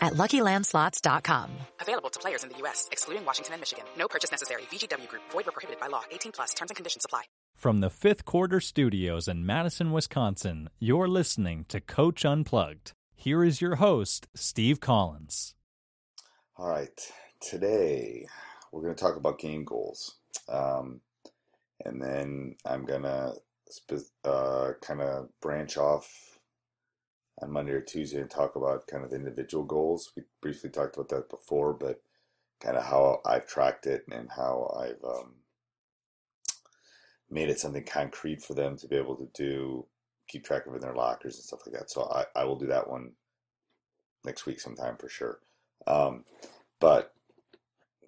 at LuckyLandSlots.com. Available to players in the U.S., excluding Washington and Michigan. No purchase necessary. VGW Group. Void where prohibited by law. 18 plus. Terms and conditions apply. From the fifth quarter studios in Madison, Wisconsin, you're listening to Coach Unplugged. Here is your host, Steve Collins. All right. Today, we're going to talk about game goals. Um, and then I'm going to uh, kind of branch off on Monday or Tuesday and talk about kind of the individual goals. We briefly talked about that before, but kind of how I've tracked it and how I've um, made it something concrete for them to be able to do, keep track of in their lockers and stuff like that. So I, I will do that one next week sometime for sure. Um, but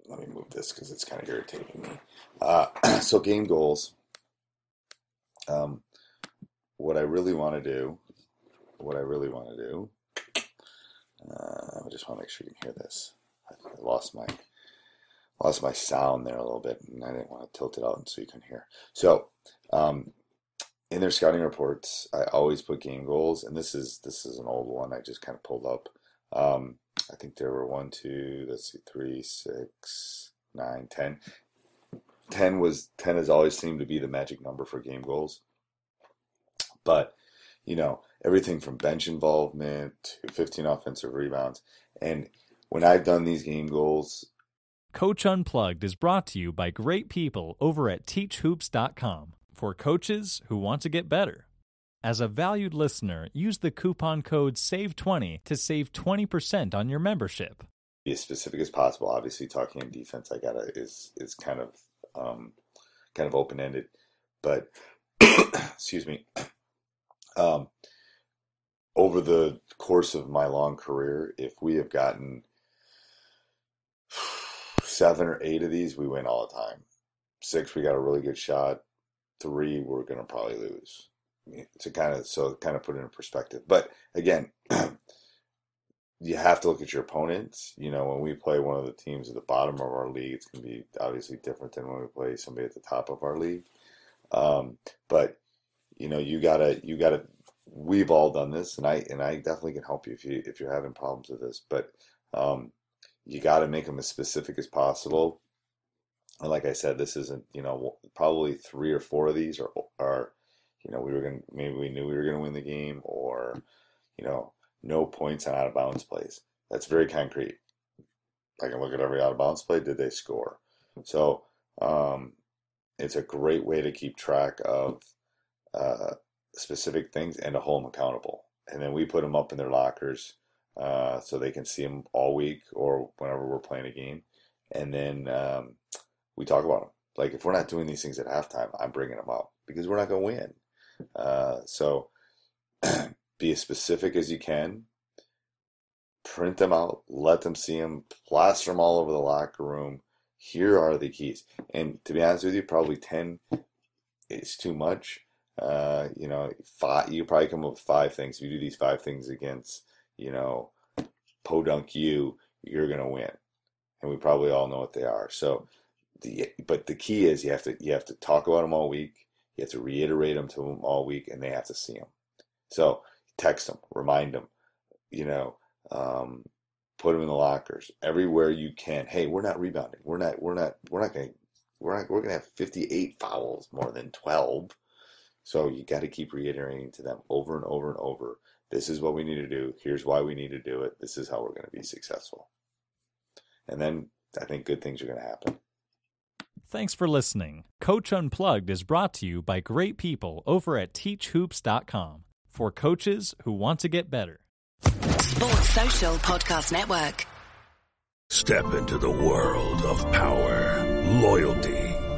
let me move this because it's kind of irritating me. Uh, so game goals. Um, what I really want to do, what I really want to do. Uh, I just want to make sure you can hear this. I lost my lost my sound there a little bit, and I didn't want to tilt it out so you can hear. So, um, in their scouting reports, I always put game goals, and this is this is an old one I just kind of pulled up. Um, I think there were one, two, let's see, three, six, nine, ten. Ten was ten has always seemed to be the magic number for game goals, but you know everything from bench involvement to 15 offensive rebounds, and when I've done these game goals, Coach Unplugged is brought to you by great people over at teachhoops.com for coaches who want to get better. As a valued listener, use the coupon code SAVE20 to save 20% on your membership. Be as specific as possible. Obviously, talking in defense, I gotta is is kind of um, kind of open ended, but excuse me. Um, over the course of my long career, if we have gotten seven or eight of these, we win all the time. Six, we got a really good shot. Three, we're going to probably lose. To kind of so kind of put it in perspective. But again, you have to look at your opponents. You know, when we play one of the teams at the bottom of our league, it's going to be obviously different than when we play somebody at the top of our league. Um, but you know, you gotta you gotta. We've all done this, and I and I definitely can help you if you if you're having problems with this. But um, you got to make them as specific as possible. And like I said, this isn't, you know, probably three or four of these are, are you know, we were going to, maybe we knew we were going to win the game or, you know, no points on out of bounds plays. That's very concrete. I can look at every out of bounds play. Did they score? So, um, it's a great way to keep track of uh, specific things and to hold them accountable. And then we put them up in their lockers uh, so they can see them all week or whenever we're playing a game. And then um, we talk about them. Like if we're not doing these things at halftime, I'm bringing them up because we're not going to win. Uh, so be as specific as you can. Print them out, let them see them, plaster them all over the locker room. Here are the keys. And to be honest with you, probably 10 is too much. Uh, you know, five, you probably come up with five things. If you do these five things against you know, podunk you, you're going to win. And we probably all know what they are. So the, but the key is you have to you have to talk about them all week. You have to reiterate them to them all week, and they have to see them. So text them, remind them, you know, um, put them in the lockers everywhere you can. Hey, we're not rebounding. We're not. We're not. We're not going. We're not. We're going to have 58 fouls more than 12. So you got to keep reiterating to them over and over and over. This is what we need to do. Here's why we need to do it. This is how we're going to be successful. And then I think good things are going to happen. Thanks for listening. Coach Unplugged is brought to you by great people over at teachhoops.com for coaches who want to get better. Sports Social Podcast Network. Step into the world of power, loyalty,